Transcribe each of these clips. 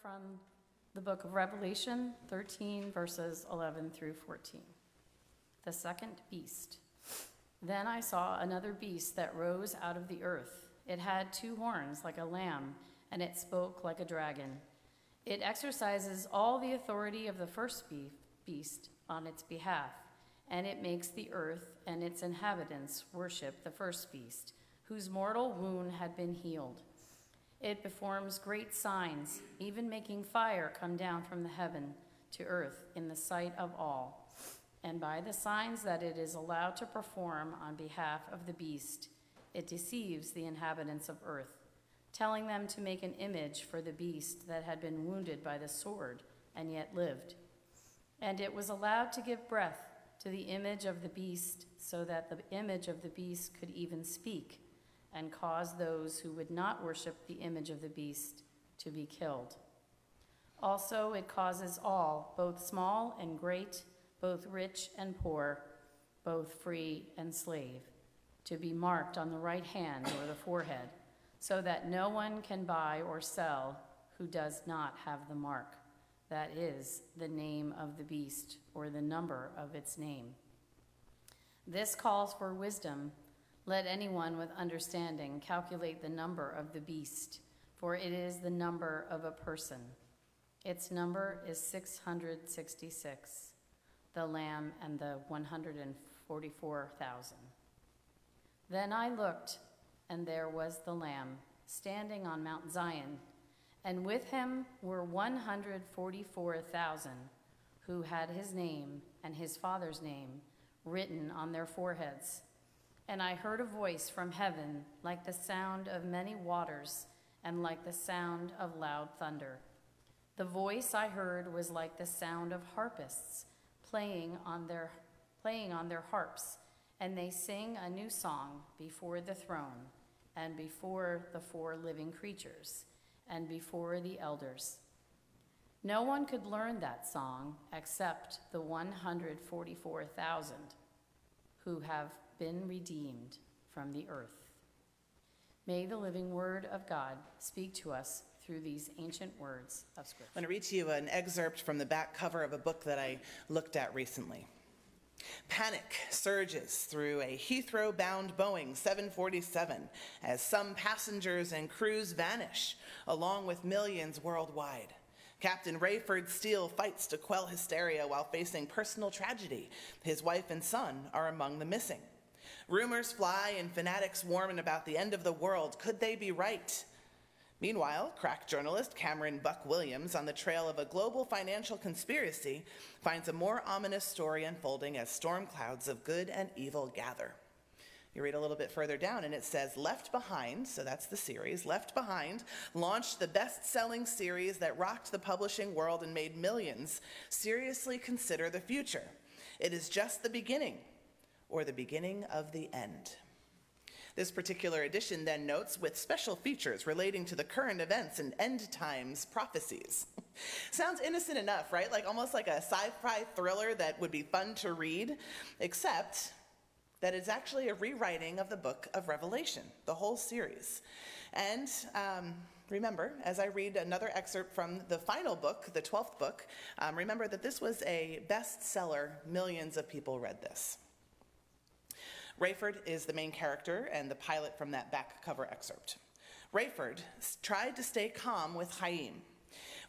from the book of Revelation 13, verses 11 through 14. The second beast. Then I saw another beast that rose out of the earth. It had two horns like a lamb, and it spoke like a dragon. It exercises all the authority of the first beast on its behalf, and it makes the earth and its inhabitants worship the first beast, whose mortal wound had been healed. It performs great signs, even making fire come down from the heaven to earth in the sight of all. And by the signs that it is allowed to perform on behalf of the beast, it deceives the inhabitants of earth, telling them to make an image for the beast that had been wounded by the sword and yet lived. And it was allowed to give breath to the image of the beast, so that the image of the beast could even speak and cause those who would not worship the image of the beast to be killed. Also, it causes all, both small and great, both rich and poor, both free and slave, to be marked on the right hand or the forehead, so that no one can buy or sell who does not have the mark, that is, the name of the beast or the number of its name. This calls for wisdom let anyone with understanding calculate the number of the beast, for it is the number of a person. Its number is 666, the lamb and the 144,000. Then I looked, and there was the lamb standing on Mount Zion, and with him were 144,000 who had his name and his father's name written on their foreheads. And I heard a voice from heaven like the sound of many waters and like the sound of loud thunder. The voice I heard was like the sound of harpists playing on their, playing on their harps, and they sing a new song before the throne and before the four living creatures and before the elders. No one could learn that song except the 144,000 who have been redeemed from the earth. May the living word of God speak to us through these ancient words of Scripture. I'm going to read to you an excerpt from the back cover of a book that I looked at recently. Panic surges through a Heathrow bound Boeing 747 as some passengers and crews vanish, along with millions worldwide. Captain Rayford Steele fights to quell hysteria while facing personal tragedy. His wife and son are among the missing. Rumors fly and fanatics warn about the end of the world. Could they be right? Meanwhile, crack journalist Cameron Buck Williams, on the trail of a global financial conspiracy, finds a more ominous story unfolding as storm clouds of good and evil gather. You read a little bit further down, and it says Left Behind, so that's the series, Left Behind launched the best selling series that rocked the publishing world and made millions. Seriously consider the future. It is just the beginning or the beginning of the end. This particular edition then notes with special features relating to the current events and end times prophecies. Sounds innocent enough, right? Like almost like a sci fi thriller that would be fun to read, except that it's actually a rewriting of the book of Revelation, the whole series. And um, remember, as I read another excerpt from the final book, the 12th book, um, remember that this was a bestseller. Millions of people read this. Rayford is the main character and the pilot from that back cover excerpt. Rayford tried to stay calm with Chaim.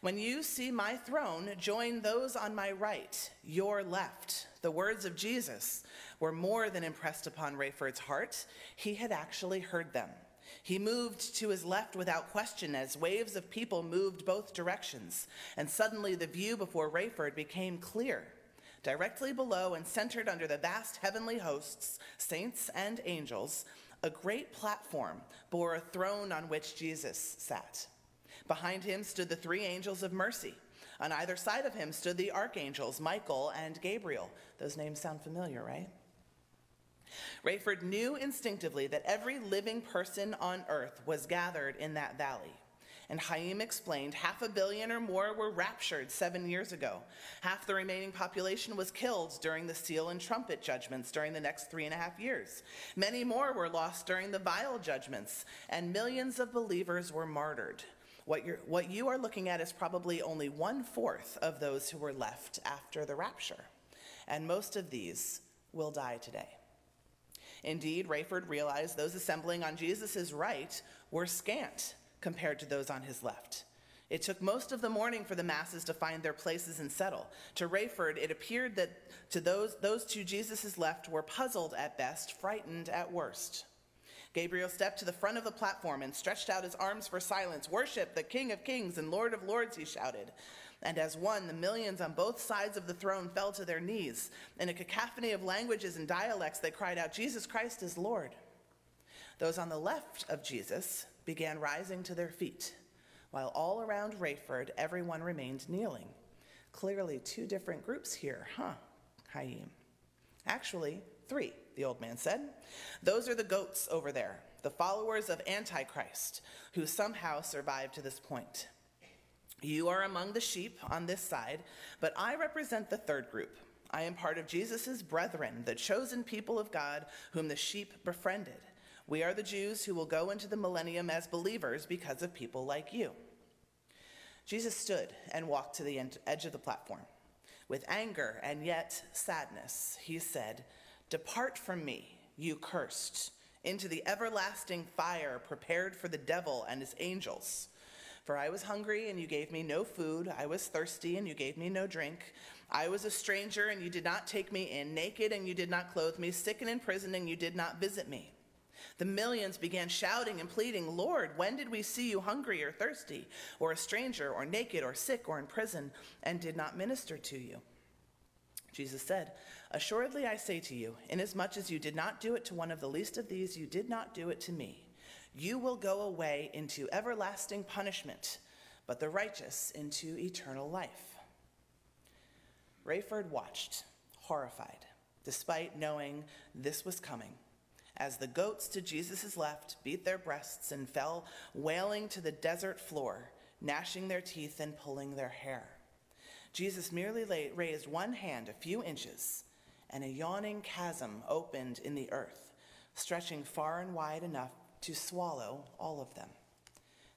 When you see my throne, join those on my right, your left. The words of Jesus were more than impressed upon Rayford's heart. He had actually heard them. He moved to his left without question as waves of people moved both directions, and suddenly the view before Rayford became clear. Directly below and centered under the vast heavenly hosts, saints and angels, a great platform bore a throne on which Jesus sat. Behind him stood the three angels of mercy. On either side of him stood the archangels, Michael and Gabriel. Those names sound familiar, right? Rayford knew instinctively that every living person on earth was gathered in that valley. And Chaim explained half a billion or more were raptured seven years ago. Half the remaining population was killed during the seal and trumpet judgments during the next three and a half years. Many more were lost during the vile judgments, and millions of believers were martyred. What, you're, what you are looking at is probably only one fourth of those who were left after the rapture, and most of these will die today. Indeed, Rayford realized those assembling on Jesus' right were scant compared to those on his left. It took most of the morning for the masses to find their places and settle. To Rayford, it appeared that to those, those to Jesus' left were puzzled at best, frightened at worst. Gabriel stepped to the front of the platform and stretched out his arms for silence. Worship the King of Kings and Lord of Lords, he shouted. And as one, the millions on both sides of the throne fell to their knees. In a cacophony of languages and dialects, they cried out, Jesus Christ is Lord. Those on the left of Jesus began rising to their feet while all around Rayford, everyone remained kneeling. Clearly, two different groups here, huh, Chaim? Actually, three, the old man said. Those are the goats over there, the followers of Antichrist, who somehow survived to this point. You are among the sheep on this side, but I represent the third group. I am part of Jesus' brethren, the chosen people of God, whom the sheep befriended. We are the Jews who will go into the millennium as believers because of people like you. Jesus stood and walked to the edge of the platform. With anger and yet sadness, he said, Depart from me, you cursed, into the everlasting fire prepared for the devil and his angels. For I was hungry, and you gave me no food. I was thirsty, and you gave me no drink. I was a stranger, and you did not take me in. Naked, and you did not clothe me. Sick and in prison, and you did not visit me. The millions began shouting and pleading, Lord, when did we see you hungry or thirsty, or a stranger, or naked, or sick, or in prison, and did not minister to you? Jesus said, Assuredly I say to you, inasmuch as you did not do it to one of the least of these, you did not do it to me. You will go away into everlasting punishment, but the righteous into eternal life. Rayford watched, horrified, despite knowing this was coming as the goats to Jesus' left beat their breasts and fell wailing to the desert floor, gnashing their teeth and pulling their hair. Jesus merely lay, raised one hand a few inches, and a yawning chasm opened in the earth, stretching far and wide enough to swallow all of them.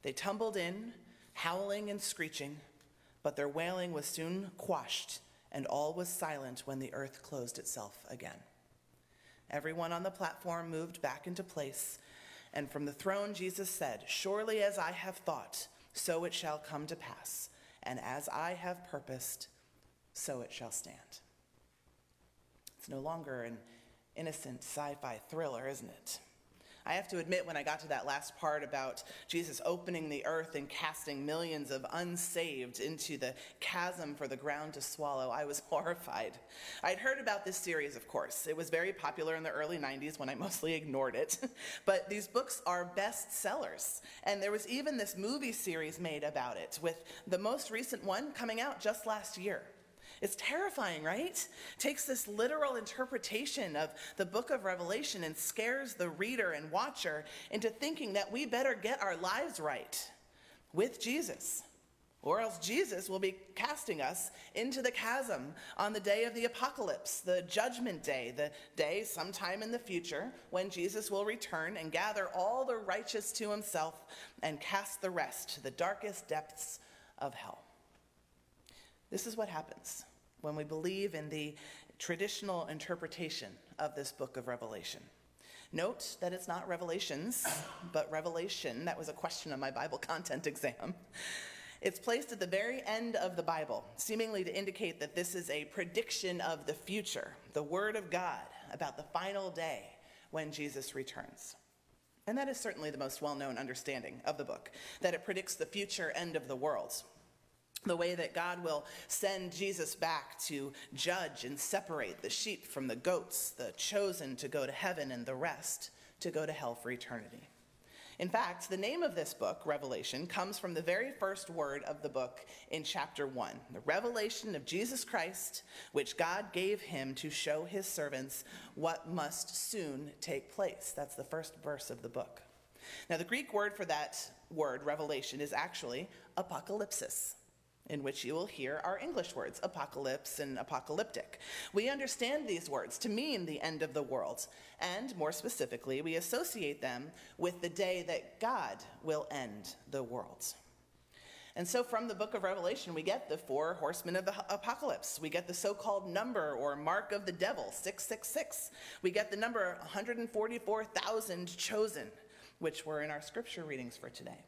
They tumbled in, howling and screeching, but their wailing was soon quashed, and all was silent when the earth closed itself again. Everyone on the platform moved back into place. And from the throne, Jesus said, Surely as I have thought, so it shall come to pass. And as I have purposed, so it shall stand. It's no longer an innocent sci fi thriller, isn't it? I have to admit, when I got to that last part about Jesus opening the earth and casting millions of unsaved into the chasm for the ground to swallow, I was horrified. I'd heard about this series, of course. It was very popular in the early 90s when I mostly ignored it. but these books are bestsellers. And there was even this movie series made about it, with the most recent one coming out just last year. It's terrifying, right? Takes this literal interpretation of the book of Revelation and scares the reader and watcher into thinking that we better get our lives right with Jesus. Or else Jesus will be casting us into the chasm on the day of the apocalypse, the judgment day, the day sometime in the future when Jesus will return and gather all the righteous to himself and cast the rest to the darkest depths of hell. This is what happens when we believe in the traditional interpretation of this book of Revelation. Note that it's not revelations, but revelation. That was a question on my Bible content exam. It's placed at the very end of the Bible, seemingly to indicate that this is a prediction of the future, the Word of God about the final day when Jesus returns. And that is certainly the most well known understanding of the book, that it predicts the future end of the world, the way that God will send Jesus back to judge and separate the sheep from the goats, the chosen to go to heaven and the rest to go to hell for eternity. In fact, the name of this book, Revelation, comes from the very first word of the book in chapter 1, the revelation of Jesus Christ, which God gave him to show his servants what must soon take place. That's the first verse of the book. Now, the Greek word for that word, revelation, is actually apocalypsis in which you will hear our English words, apocalypse and apocalyptic. We understand these words to mean the end of the world, and more specifically, we associate them with the day that God will end the world. And so from the book of Revelation, we get the four horsemen of the apocalypse. We get the so called number or mark of the devil, 666. We get the number 144,000 chosen, which were in our scripture readings for today.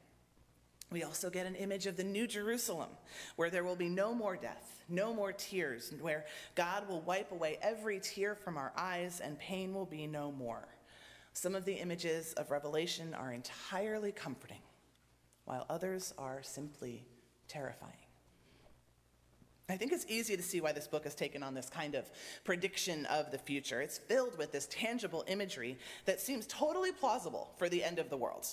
We also get an image of the New Jerusalem, where there will be no more death, no more tears, and where God will wipe away every tear from our eyes and pain will be no more. Some of the images of Revelation are entirely comforting while others are simply terrifying. I think it's easy to see why this book has taken on this kind of prediction of the future. It's filled with this tangible imagery that seems totally plausible for the end of the world.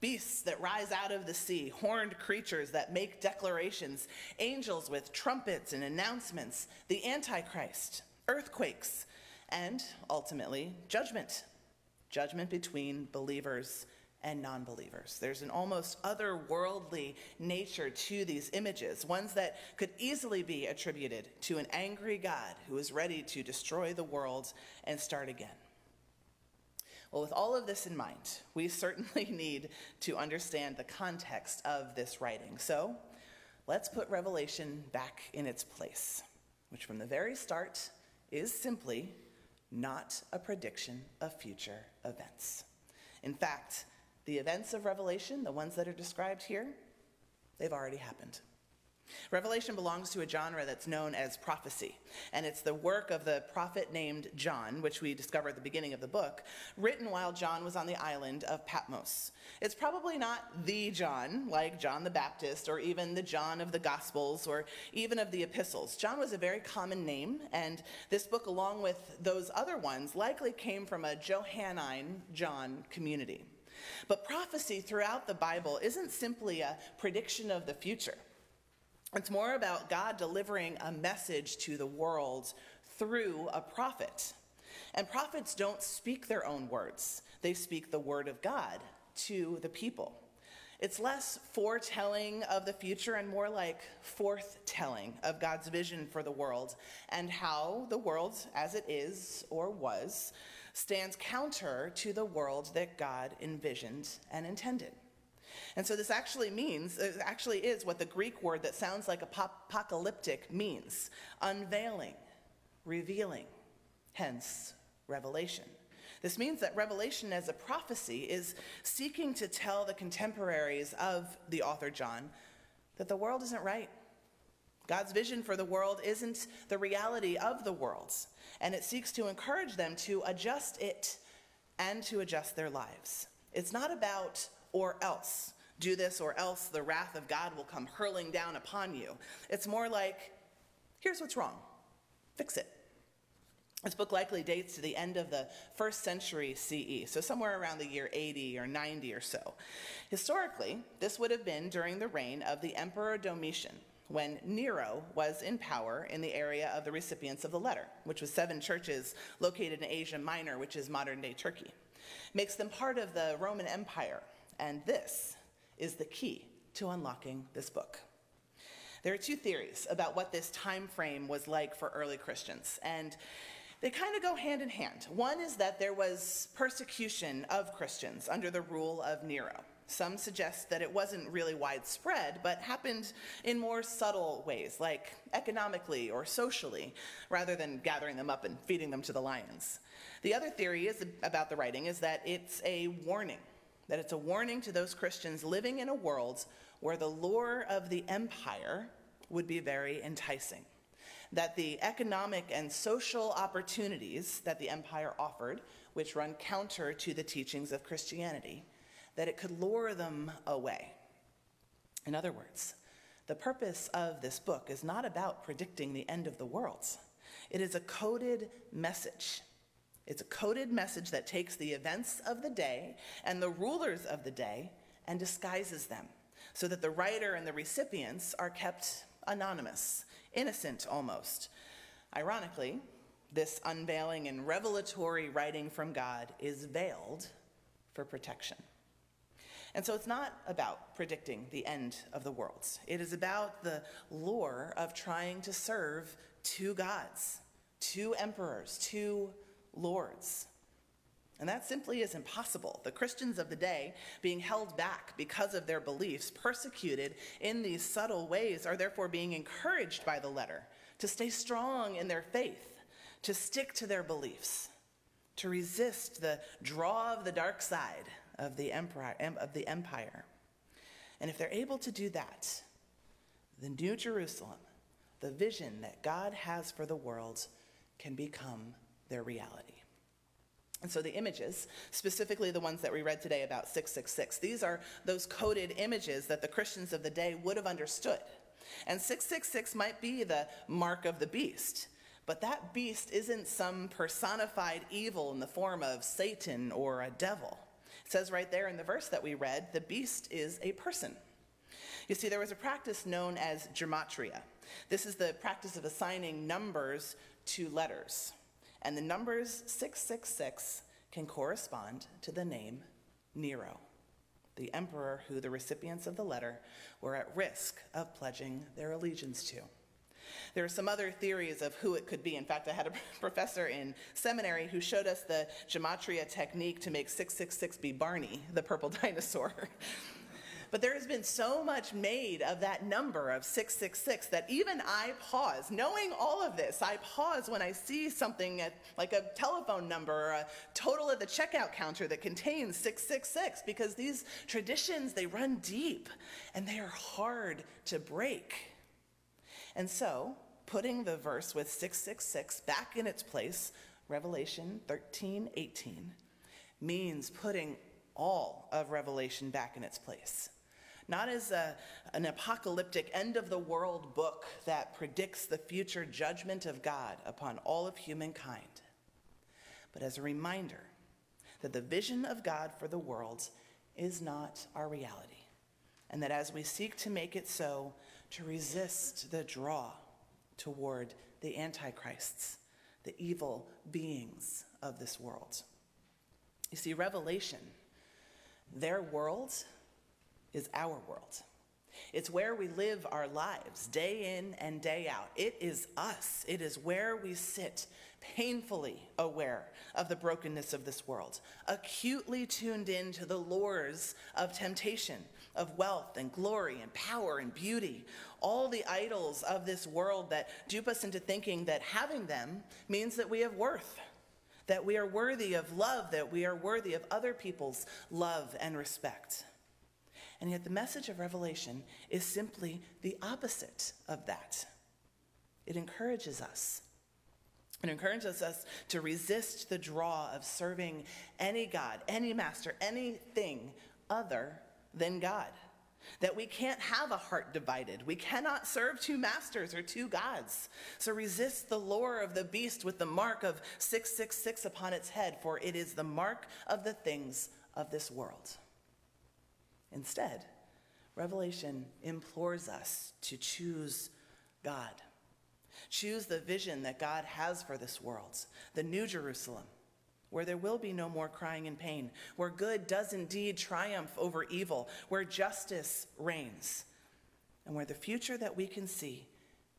Beasts that rise out of the sea, horned creatures that make declarations, angels with trumpets and announcements, the Antichrist, earthquakes, and ultimately, judgment. Judgment between believers and non believers. There's an almost otherworldly nature to these images, ones that could easily be attributed to an angry God who is ready to destroy the world and start again. Well, with all of this in mind, we certainly need to understand the context of this writing. So let's put Revelation back in its place, which from the very start is simply not a prediction of future events. In fact, the events of Revelation, the ones that are described here, they've already happened. Revelation belongs to a genre that's known as prophecy, and it's the work of the prophet named John, which we discover at the beginning of the book, written while John was on the island of Patmos. It's probably not the John, like John the Baptist, or even the John of the Gospels, or even of the epistles. John was a very common name, and this book, along with those other ones, likely came from a Johannine John community. But prophecy throughout the Bible isn't simply a prediction of the future. It's more about God delivering a message to the world through a prophet. And prophets don't speak their own words, they speak the word of God to the people. It's less foretelling of the future and more like forthtelling of God's vision for the world and how the world as it is or was stands counter to the world that God envisioned and intended. And so this actually means, it actually is what the Greek word that sounds like apocalyptic means unveiling, revealing, hence revelation. This means that revelation as a prophecy is seeking to tell the contemporaries of the author John that the world isn't right. God's vision for the world isn't the reality of the world and it seeks to encourage them to adjust it and to adjust their lives. It's not about or else. Do this or else the wrath of God will come hurling down upon you. It's more like, here's what's wrong, fix it. This book likely dates to the end of the first century CE, so somewhere around the year 80 or 90 or so. Historically, this would have been during the reign of the Emperor Domitian, when Nero was in power in the area of the recipients of the letter, which was seven churches located in Asia Minor, which is modern day Turkey. Makes them part of the Roman Empire, and this is the key to unlocking this book. There are two theories about what this time frame was like for early Christians, and they kind of go hand in hand. One is that there was persecution of Christians under the rule of Nero. Some suggest that it wasn't really widespread, but happened in more subtle ways, like economically or socially, rather than gathering them up and feeding them to the lions. The other theory is about the writing is that it's a warning, that it's a warning to those Christians living in a world where the lure of the empire would be very enticing. That the economic and social opportunities that the empire offered, which run counter to the teachings of Christianity, that it could lure them away. In other words, the purpose of this book is not about predicting the end of the world. It is a coded message. It's a coded message that takes the events of the day and the rulers of the day and disguises them so that the writer and the recipients are kept anonymous, innocent almost. Ironically, this unveiling and revelatory writing from God is veiled for protection. And so it's not about predicting the end of the world. It is about the lure of trying to serve two gods, two emperors, two lords. And that simply is impossible. The Christians of the day, being held back because of their beliefs, persecuted in these subtle ways, are therefore being encouraged by the letter to stay strong in their faith, to stick to their beliefs, to resist the draw of the dark side of the empire. Of the empire. And if they're able to do that, the New Jerusalem, the vision that God has for the world, can become their reality. And so the images, specifically the ones that we read today about 666, these are those coded images that the Christians of the day would have understood. And 666 might be the mark of the beast, but that beast isn't some personified evil in the form of Satan or a devil. It says right there in the verse that we read, the beast is a person. You see, there was a practice known as gematria. This is the practice of assigning numbers to letters. And the numbers 666 can correspond to the name Nero, the emperor who the recipients of the letter were at risk of pledging their allegiance to. There are some other theories of who it could be. In fact, I had a professor in seminary who showed us the gematria technique to make 666 be Barney, the purple dinosaur. But there has been so much made of that number of 666 that even I pause. Knowing all of this, I pause when I see something at, like a telephone number or a total at the checkout counter that contains 666 because these traditions, they run deep and they are hard to break. And so, putting the verse with 666 back in its place, Revelation 13, 18, means putting all of Revelation back in its place not as a, an apocalyptic end of the world book that predicts the future judgment of God upon all of humankind, but as a reminder that the vision of God for the world is not our reality, and that as we seek to make it so, to resist the draw toward the antichrists, the evil beings of this world. You see, Revelation, their world is our world. It's where we live our lives day in and day out. It is us. It is where we sit, painfully aware of the brokenness of this world, acutely tuned in to the lures of temptation, of wealth and glory and power and beauty, all the idols of this world that dupe us into thinking that having them means that we have worth, that we are worthy of love, that we are worthy of other people's love and respect. And yet, the message of Revelation is simply the opposite of that. It encourages us. It encourages us to resist the draw of serving any God, any master, anything other than God. That we can't have a heart divided. We cannot serve two masters or two gods. So resist the lure of the beast with the mark of 666 upon its head, for it is the mark of the things of this world. Instead, Revelation implores us to choose God. Choose the vision that God has for this world, the New Jerusalem, where there will be no more crying and pain, where good does indeed triumph over evil, where justice reigns, and where the future that we can see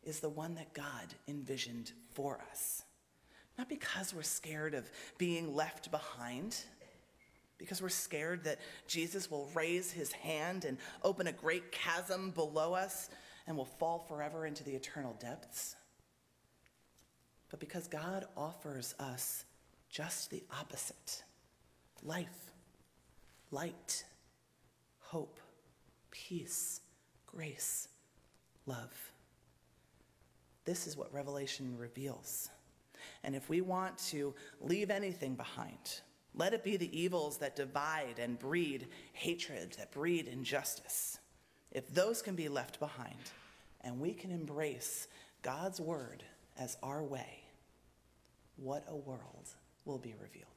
is the one that God envisioned for us. Not because we're scared of being left behind because we're scared that Jesus will raise his hand and open a great chasm below us and will fall forever into the eternal depths. But because God offers us just the opposite life, light, hope, peace, grace, love. This is what Revelation reveals. And if we want to leave anything behind, let it be the evils that divide and breed hatred, that breed injustice. If those can be left behind and we can embrace God's word as our way, what a world will be revealed.